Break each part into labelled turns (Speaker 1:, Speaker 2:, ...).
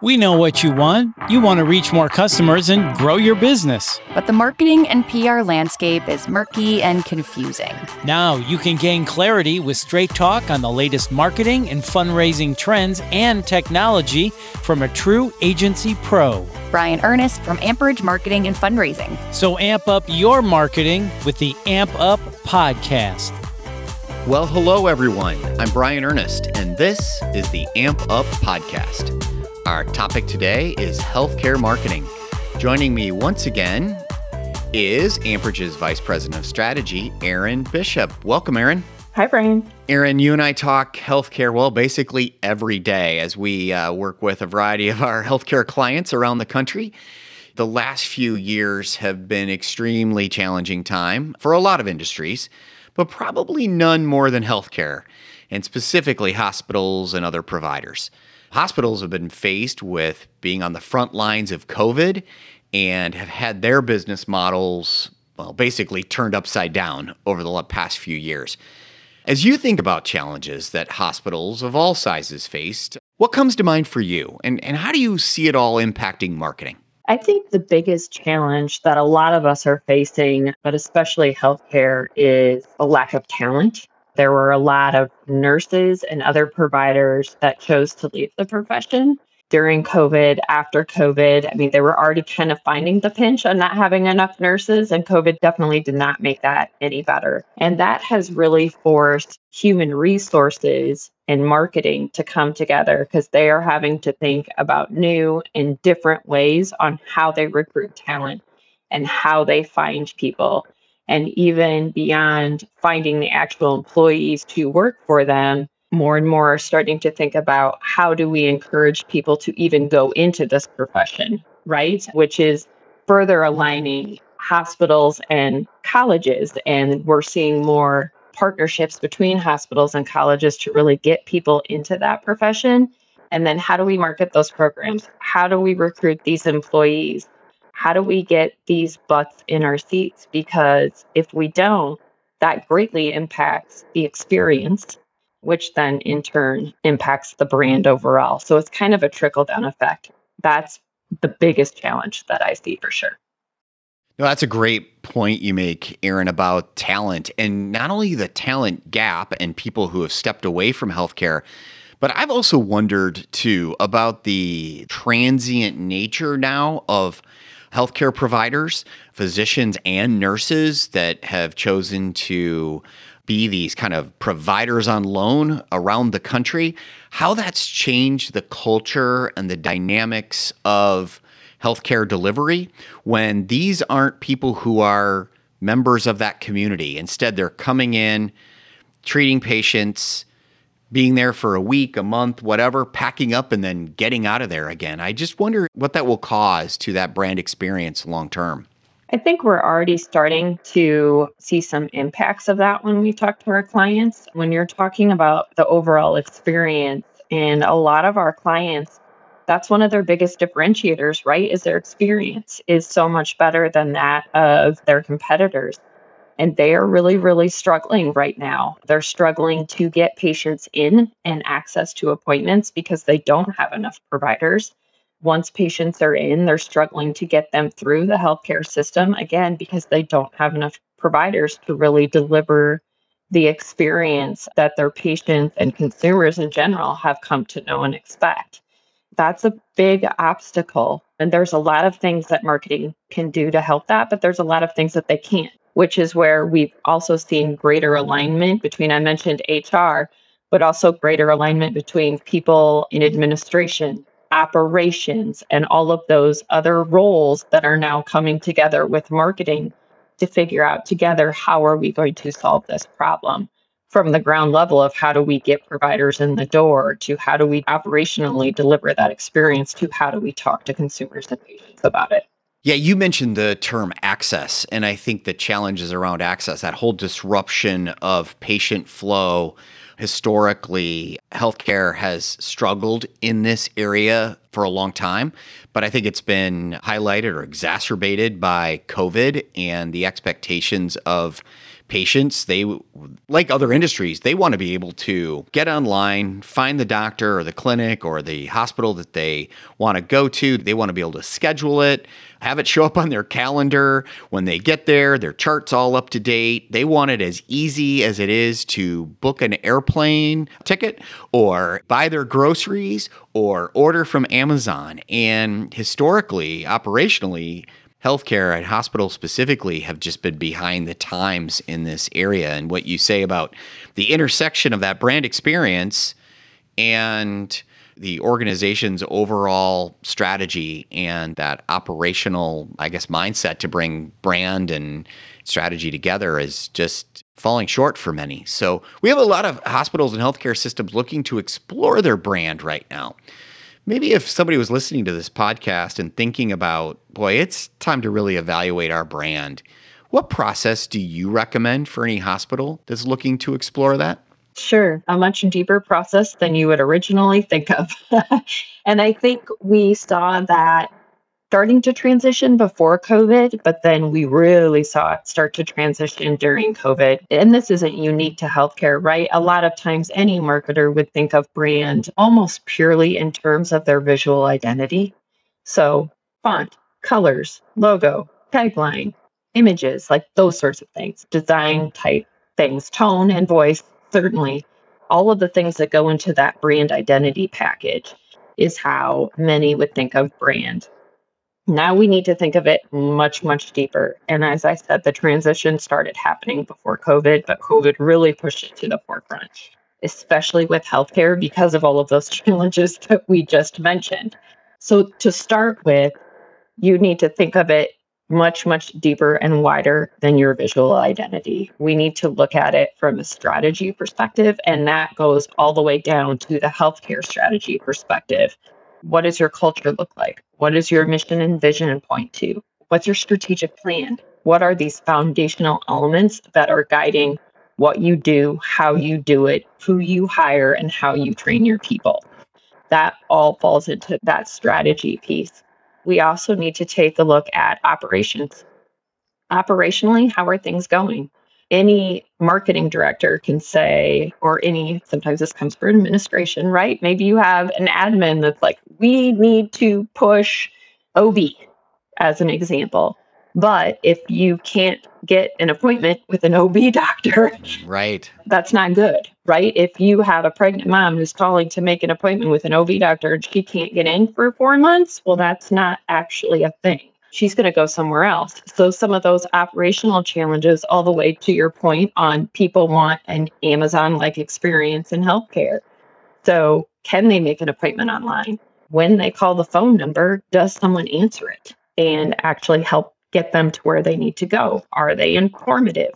Speaker 1: We know what you want. You want to reach more customers and grow your business.
Speaker 2: But the marketing and PR landscape is murky and confusing.
Speaker 1: Now you can gain clarity with straight talk on the latest marketing and fundraising trends and technology from a true agency pro.
Speaker 2: Brian Ernest from Amperage Marketing and Fundraising.
Speaker 1: So amp up your marketing with the Amp Up Podcast.
Speaker 3: Well, hello, everyone. I'm Brian Ernest, and this is the Amp Up Podcast. Our topic today is healthcare marketing. Joining me once again is Amperage's Vice President of Strategy, Aaron Bishop. Welcome, Aaron.
Speaker 4: Hi, Brian.
Speaker 3: Aaron, you and I talk healthcare, well, basically every day as we uh, work with a variety of our healthcare clients around the country. The last few years have been extremely challenging time for a lot of industries, but probably none more than healthcare, and specifically hospitals and other providers. Hospitals have been faced with being on the front lines of COVID and have had their business models, well, basically turned upside down over the past few years. As you think about challenges that hospitals of all sizes faced, what comes to mind for you? And, and how do you see it all impacting marketing?
Speaker 4: I think the biggest challenge that a lot of us are facing, but especially healthcare, is a lack of talent. There were a lot of nurses and other providers that chose to leave the profession during COVID, after COVID. I mean, they were already kind of finding the pinch on not having enough nurses, and COVID definitely did not make that any better. And that has really forced human resources and marketing to come together because they are having to think about new and different ways on how they recruit talent and how they find people and even beyond finding the actual employees to work for them, more and more are starting to think about how do we encourage people to even go into this profession, right? Which is further aligning hospitals and colleges. And we're seeing more partnerships between hospitals and colleges to really get people into that profession. And then how do we market those programs? How do we recruit these employees? How do we get these butts in our seats? Because if we don't, that greatly impacts the experience, which then in turn impacts the brand overall. So it's kind of a trickle down effect. That's the biggest challenge that I see for sure.
Speaker 3: No, that's a great point you make, Aaron, about talent and not only the talent gap and people who have stepped away from healthcare, but I've also wondered too about the transient nature now of healthcare providers, physicians, and nurses that have chosen to be these kind of providers on loan around the country, how that's changed the culture and the dynamics of healthcare delivery when these aren't people who are members of that community. Instead, they're coming in, treating patients, being there for a week, a month, whatever, packing up and then getting out of there again. I just wonder what that will cause to that brand experience long term.
Speaker 4: I think we're already starting to see some impacts of that when we talk to our clients. When you're talking about the overall experience, and a lot of our clients, that's one of their biggest differentiators, right? Is their experience is so much better than that of their competitors. And they are really, really struggling right now. They're struggling to get patients in and access to appointments because they don't have enough providers. Once patients are in, they're struggling to get them through the healthcare system again because they don't have enough providers to really deliver the experience that their patients and consumers in general have come to know and expect. That's a big obstacle. And there's a lot of things that marketing can do to help that, but there's a lot of things that they can't which is where we've also seen greater alignment between, I mentioned HR, but also greater alignment between people in administration, operations, and all of those other roles that are now coming together with marketing to figure out together how are we going to solve this problem from the ground level of how do we get providers in the door to how do we operationally deliver that experience to how do we talk to consumers and patients about it.
Speaker 3: Yeah, you mentioned the term access, and I think the challenges around access, that whole disruption of patient flow. Historically, healthcare has struggled in this area for a long time, but I think it's been highlighted or exacerbated by COVID and the expectations of patients, they like other industries, they want to be able to get online, find the doctor or the clinic or the hospital that they want to go to. They want to be able to schedule it, have it show up on their calendar when they get there, their charts all up to date. They want it as easy as it is to book an airplane ticket or buy their groceries or order from Amazon. And historically, operationally, healthcare and hospitals specifically have just been behind the times in this area. And what you say about the intersection of that brand experience and the organization's overall strategy and that operational, I guess, mindset to bring brand and strategy together is just falling short for many. So we have a lot of hospitals and healthcare systems looking to explore their brand right now. Maybe if somebody was listening to this podcast and thinking about, boy, it's time to really evaluate our brand, what process do you recommend for any hospital that's looking to explore that?
Speaker 4: Sure, a much deeper process than you would originally think of. and I think we saw that starting to transition before COVID, but then we really saw it start to transition during COVID. And this isn't unique to healthcare, right? A lot of times, any marketer would think of brand almost purely in terms of their visual identity. So, font, colors, logo, tagline, images, like those sorts of things, design type things, tone and voice, certainly. All of the things that go into that brand identity package is how many would think of brand now we need to think of it much, much deeper. And as I said, the transition started happening before COVID, but COVID really pushed it to the forefront, especially with healthcare because of all of those challenges that we just mentioned. So, to start with, you need to think of it much, much deeper and wider than your visual identity. We need to look at it from a strategy perspective, and that goes all the way down to the healthcare strategy perspective what does your culture look like? What is your mission and vision point to? What's your strategic plan? What are these foundational elements that are guiding what you do, how you do it, who you hire, and how you train your people? That all falls into that strategy piece. We also need to take a look at operations. Operationally, how are things going? any marketing director can say, or any, sometimes this comes from administration, right? Maybe you have an admin that's like, we need to push OB as an example. But if you can't get an appointment with an OB doctor,
Speaker 3: right,
Speaker 4: that's not good, right? If you have a pregnant mom who's calling to make an appointment with an OB doctor and she can't get in for four months, well, that's not actually a thing she's going to go somewhere else. So some of those operational challenges, all the way to your point on people want an Amazon like experience in healthcare. So can they make an appointment online? When they call the phone number, does someone answer it and actually help get them to where they need to go? Are they informative?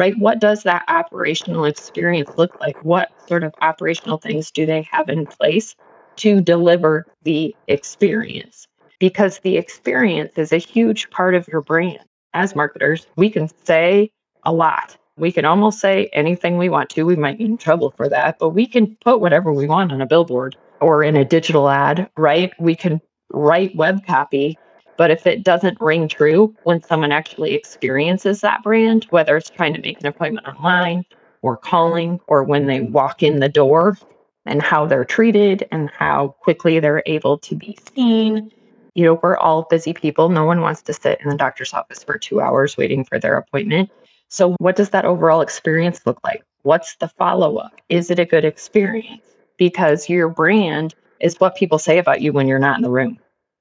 Speaker 4: Right? What does that operational experience look like? What sort of operational things do they have in place to deliver the experience? because the experience is a huge part of your brand. As marketers, we can say a lot. We can almost say anything we want to. We might get in trouble for that, but we can put whatever we want on a billboard or in a digital ad, right? We can write web copy, but if it doesn't ring true when someone actually experiences that brand, whether it's trying to make an appointment online or calling or when they walk in the door and how they're treated and how quickly they're able to be seen you know, we're all busy people. No one wants to sit in the doctor's office for two hours waiting for their appointment. So, what does that overall experience look like? What's the follow up? Is it a good experience? Because your brand is what people say about you when you're not in the room.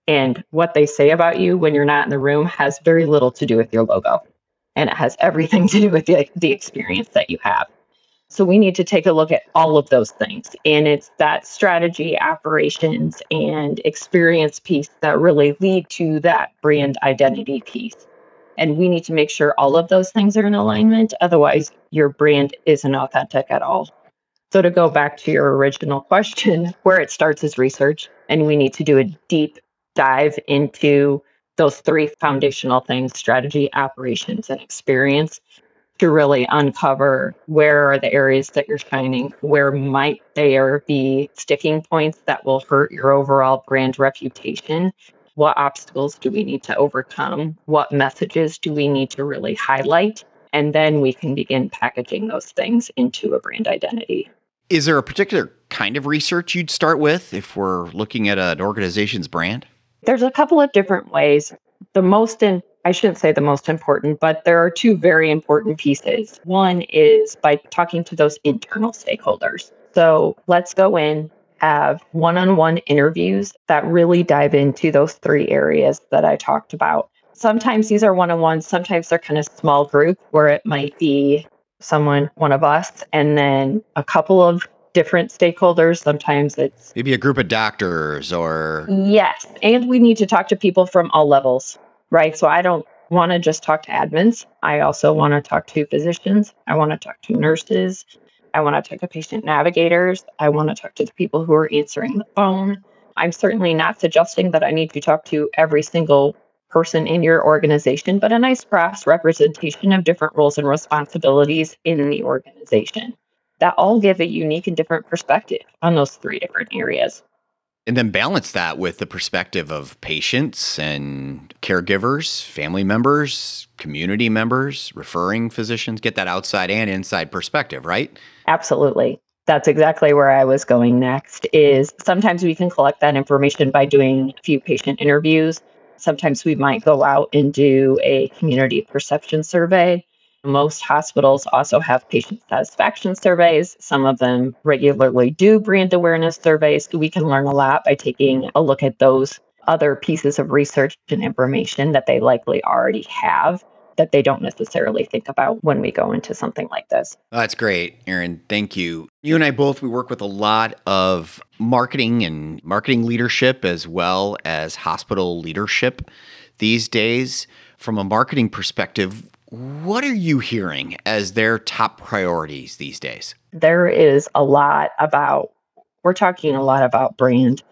Speaker 4: And what they say about you when you're not in the room has very little to do with your logo. And it has everything to do with the, the experience that you have. So we need to take a look at all of those things. And it's that strategy, operations, and experience piece that really lead to that brand identity piece. And we need to make sure all of those things are in alignment. Otherwise, your brand isn't authentic at all. So, to go back to your original question, where it starts is research. And we need to do a deep dive into those three foundational things strategy, operations, and experience to really uncover where are the areas that you're shining, where might there be sticking points that will hurt your overall brand reputation. What obstacles do we need to overcome? What messages do we need to really highlight? And then we can begin packaging those things into a brand identity.
Speaker 3: Is there a particular kind of research you'd start with if we're looking at an organization's brand?
Speaker 4: There's a couple of different ways. The most in I shouldn't say the most important, but there are two very important pieces. One is by talking to those internal stakeholders. So let's go in, have one on one interviews that really dive into those three areas that I talked about. Sometimes these are one on ones, sometimes they're kind of small group where it might be someone, one of us, and then a couple of different stakeholders. Sometimes it's
Speaker 3: maybe a group of doctors or.
Speaker 4: Yes. And we need to talk to people from all levels, right? So I don't want to just talk to admins. I also want to talk to physicians. I want to talk to nurses. I want to talk to patient navigators. I want to talk to the people who are answering the phone. I'm certainly not suggesting that I need to talk to every single person in your organization, but a nice cross representation of different roles and responsibilities in the organization that all give a unique and different perspective on those three different areas.
Speaker 3: And then balance that with the perspective of patients and caregivers, family members, community members, referring physicians, get that outside and inside perspective, right?
Speaker 4: Absolutely. That's exactly where I was going next is sometimes we can collect that information by doing a few patient interviews. Sometimes we might go out and do a community perception survey most hospitals also have patient satisfaction surveys. Some of them regularly do brand awareness surveys. We can learn a lot by taking a look at those other pieces of research and information that they likely already have that they don't necessarily think about when we go into something like this.
Speaker 3: That's great, Aaron. Thank you. You and I both, we work with a lot of marketing and marketing leadership as well as hospital leadership these days. From a marketing perspective, what are you hearing as their top priorities these days?
Speaker 4: There is a lot about, we're talking a lot about brand.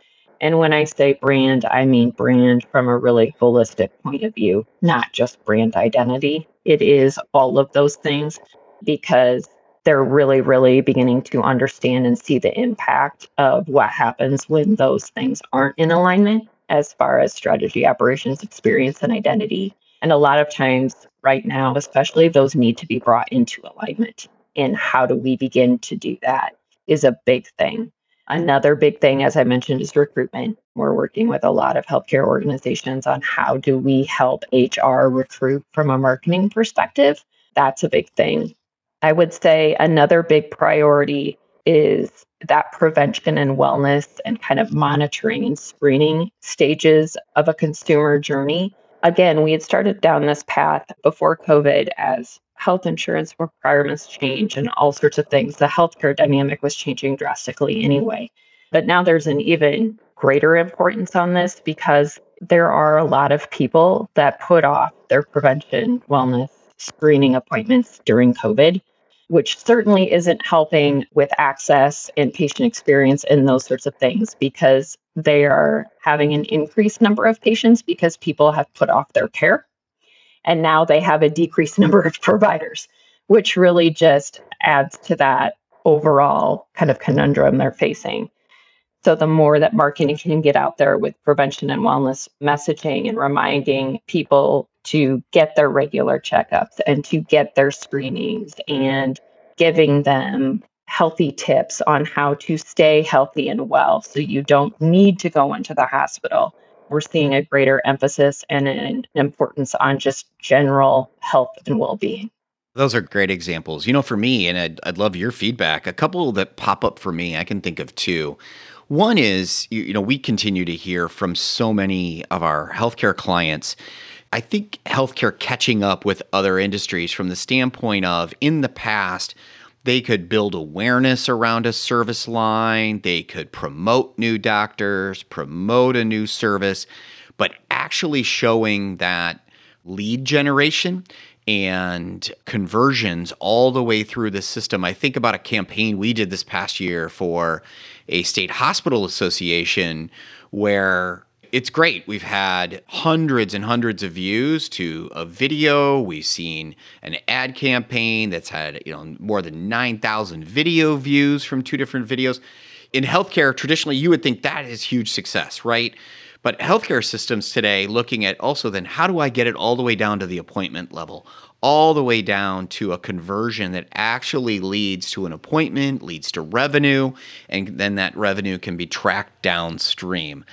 Speaker 4: And when I say brand, I mean brand from a really holistic point of view, not just brand identity. It is all of those things because they're really, really beginning to understand and see the impact of what happens when those things aren't in alignment as far as strategy, operations, experience, and identity. And a lot of times, right now, especially, those need to be brought into alignment. And how do we begin to do that is a big thing. Another big thing, as I mentioned, is recruitment. We're working with a lot of healthcare organizations on how do we help HR recruit from a marketing perspective. That's a big thing. I would say another big priority is that prevention and wellness and kind of monitoring and screening stages of a consumer journey again, we had started down this path before COVID as health insurance requirements change and all sorts of things. The healthcare dynamic was changing drastically anyway. But now there's an even greater importance on this because there are a lot of people that put off their prevention, wellness, screening appointments during COVID which certainly isn't helping with access and patient experience and those sorts of things because they are having an increased number of patients because people have put off their care. And now they have a decreased number of providers, which really just adds to that overall kind of conundrum they're facing. So, the more that marketing can get out there with prevention and wellness messaging and reminding people to get their regular checkups and to get their screenings and giving them healthy tips on how to stay healthy and well so you don't need to go into the hospital. We're seeing a greater emphasis and an importance on just general health and well being.
Speaker 3: Those are great examples. You know, for me, and I'd, I'd love your feedback, a couple that pop up for me, I can think of two. One is, you, you know, we continue to hear from so many of our healthcare clients I think healthcare catching up with other industries from the standpoint of in the past, they could build awareness around a service line, they could promote new doctors, promote a new service, but actually showing that lead generation and conversions all the way through the system. I think about a campaign we did this past year for a state hospital association where it's great. We've had hundreds and hundreds of views to a video. We've seen an ad campaign that's had, you know, more than 9,000 video views from two different videos. In healthcare, traditionally you would think that is huge success, right? But healthcare systems today looking at also then how do I get it all the way down to the appointment level, all the way down to a conversion that actually leads to an appointment, leads to revenue, and then that revenue can be tracked downstream.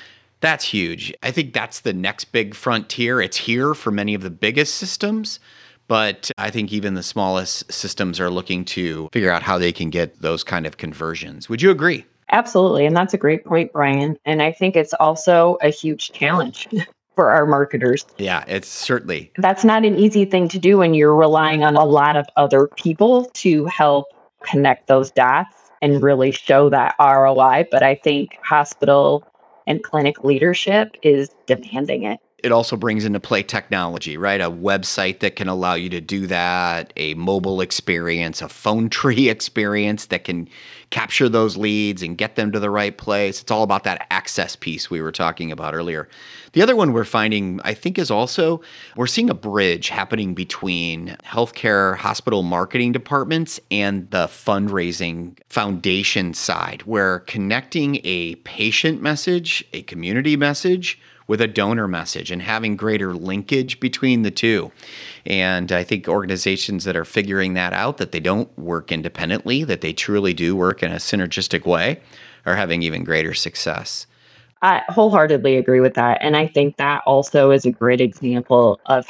Speaker 3: That's huge. I think that's the next big frontier. It's here for many of the biggest systems, but I think even the smallest systems are looking to figure out how they can get those kind of conversions. Would you agree?
Speaker 4: Absolutely. And that's a great point, Brian. And I think it's also a huge challenge for our marketers.
Speaker 3: Yeah, it's certainly.
Speaker 4: That's not an easy thing to do when you're relying on a lot of other people to help connect those dots and really show that ROI. But I think hospital and clinic leadership is demanding it
Speaker 3: it also brings into play technology, right? A website that can allow you to do that, a mobile experience, a phone tree experience that can capture those leads and get them to the right place. It's all about that access piece we were talking about earlier. The other one we're finding, I think, is also we're seeing a bridge happening between healthcare hospital marketing departments and the fundraising foundation side, where connecting a patient message, a community message, with a donor message and having greater linkage between the two. And I think organizations that are figuring that out, that they don't work independently, that they truly do work in a synergistic way, are having even greater success.
Speaker 4: I wholeheartedly agree with that. And I think that also is a great example of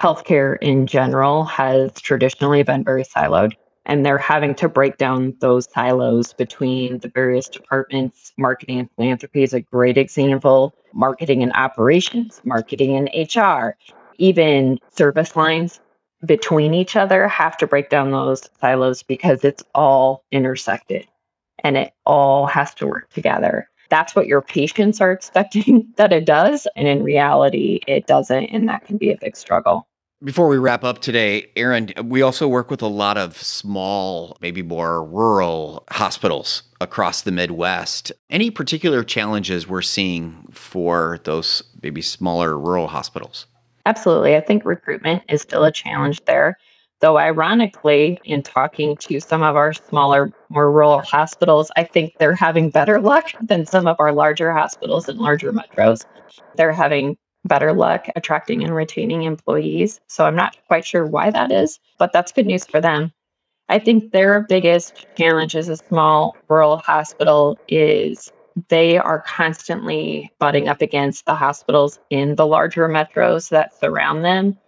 Speaker 4: healthcare in general has traditionally been very siloed and they're having to break down those silos between the various departments. Marketing and philanthropy is a great example, marketing and operations, marketing and HR, even service lines between each other have to break down those silos because it's all intersected and it all has to work together. That's what your patients are expecting that it does. And in reality, it doesn't. And that can be a big struggle.
Speaker 3: Before we wrap up today, Aaron, we also work with a lot of small, maybe more rural hospitals across the Midwest. Any particular challenges we're seeing for those maybe smaller rural hospitals?
Speaker 4: Absolutely. I think recruitment is still a challenge there. Though, ironically, in talking to some of our smaller, more rural hospitals, I think they're having better luck than some of our larger hospitals and larger metros. They're having better luck attracting and retaining employees. So I'm not quite sure why that is, but that's good news for them. I think their biggest challenge as a small rural hospital is they are constantly butting up against the hospitals in the larger metros that surround them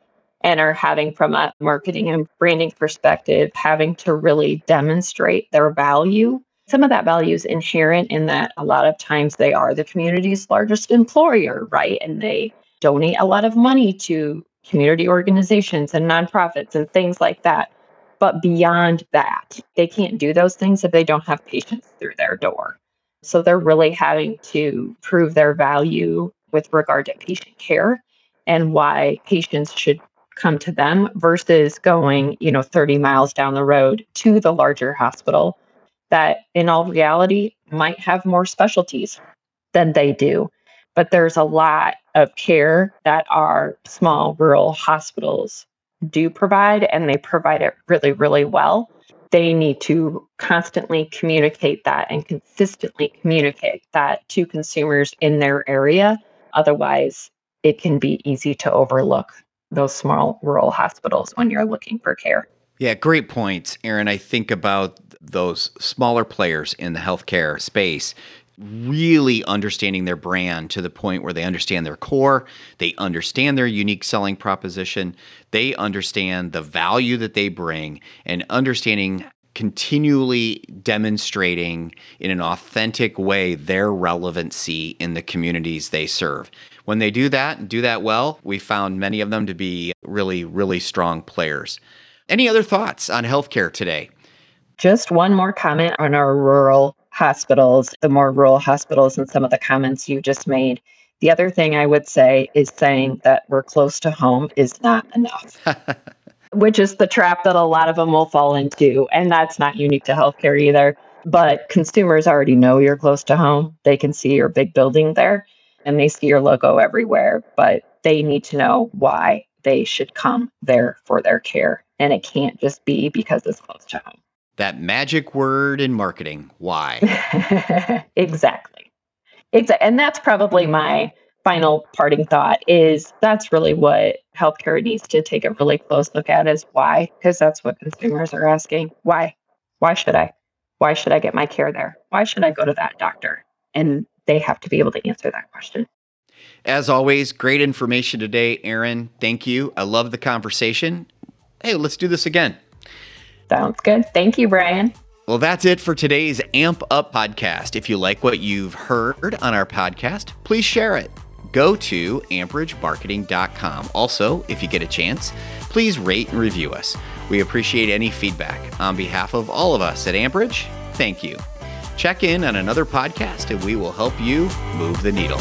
Speaker 4: and are having from a marketing and branding perspective having to really demonstrate their value some of that value is inherent in that a lot of times they are the community's largest employer right and they donate a lot of money to community organizations and nonprofits and things like that. But beyond that, they can't do those things if they don't have patients through their door. So they're really having to prove their value with regard to patient care and why patients should come to them versus going, you know, 30 miles down the road to the larger hospital that in all reality might have more specialties than they do but there's a lot of care that our small rural hospitals do provide, and they provide it really, really well. They need to constantly communicate that and consistently communicate that to consumers in their area. Otherwise, it can be easy to overlook those small rural hospitals when you're looking for care.
Speaker 3: Yeah, great points, Aaron. I think about those smaller players in the healthcare space really understanding their brand to the point where they understand their core, they understand their unique selling proposition, they understand the value that they bring, and understanding continually demonstrating in an authentic way their relevancy in the communities they serve. When they do that and do that well, we found many of them to be really, really strong players. Any other thoughts on healthcare today?
Speaker 4: Just one more comment on our rural hospitals, the more rural hospitals, and some of the comments you just made. The other thing I would say is saying that we're close to home is not enough, which is the trap that a lot of them will fall into. And that's not unique to healthcare either. But consumers already know you're close to home. They can see your big building there and they see your logo everywhere, but they need to know why they should come there for their care. And it can't just be because it's close to home.
Speaker 3: That magic word in marketing. Why?
Speaker 4: exactly. Exactly. And that's probably my final parting thought is that's really what healthcare needs to take a really close look at is why, because that's what consumers are asking. Why? Why should I? Why should I get my care there? Why should I go to that doctor? And they have to be able to answer that question.
Speaker 3: As always, great information today, Aaron. Thank you. I love the conversation. Hey, let's do this again.
Speaker 4: Sounds good. Thank you, Brian.
Speaker 3: Well, that's it for today's Amp Up podcast. If you like what you've heard on our podcast, please share it. Go to amperagemarketing.com. Also, if you get a chance, please rate and review us. We appreciate any feedback. On behalf of all of us at Amperage, thank you. Check in on another podcast and we will help you move the needle.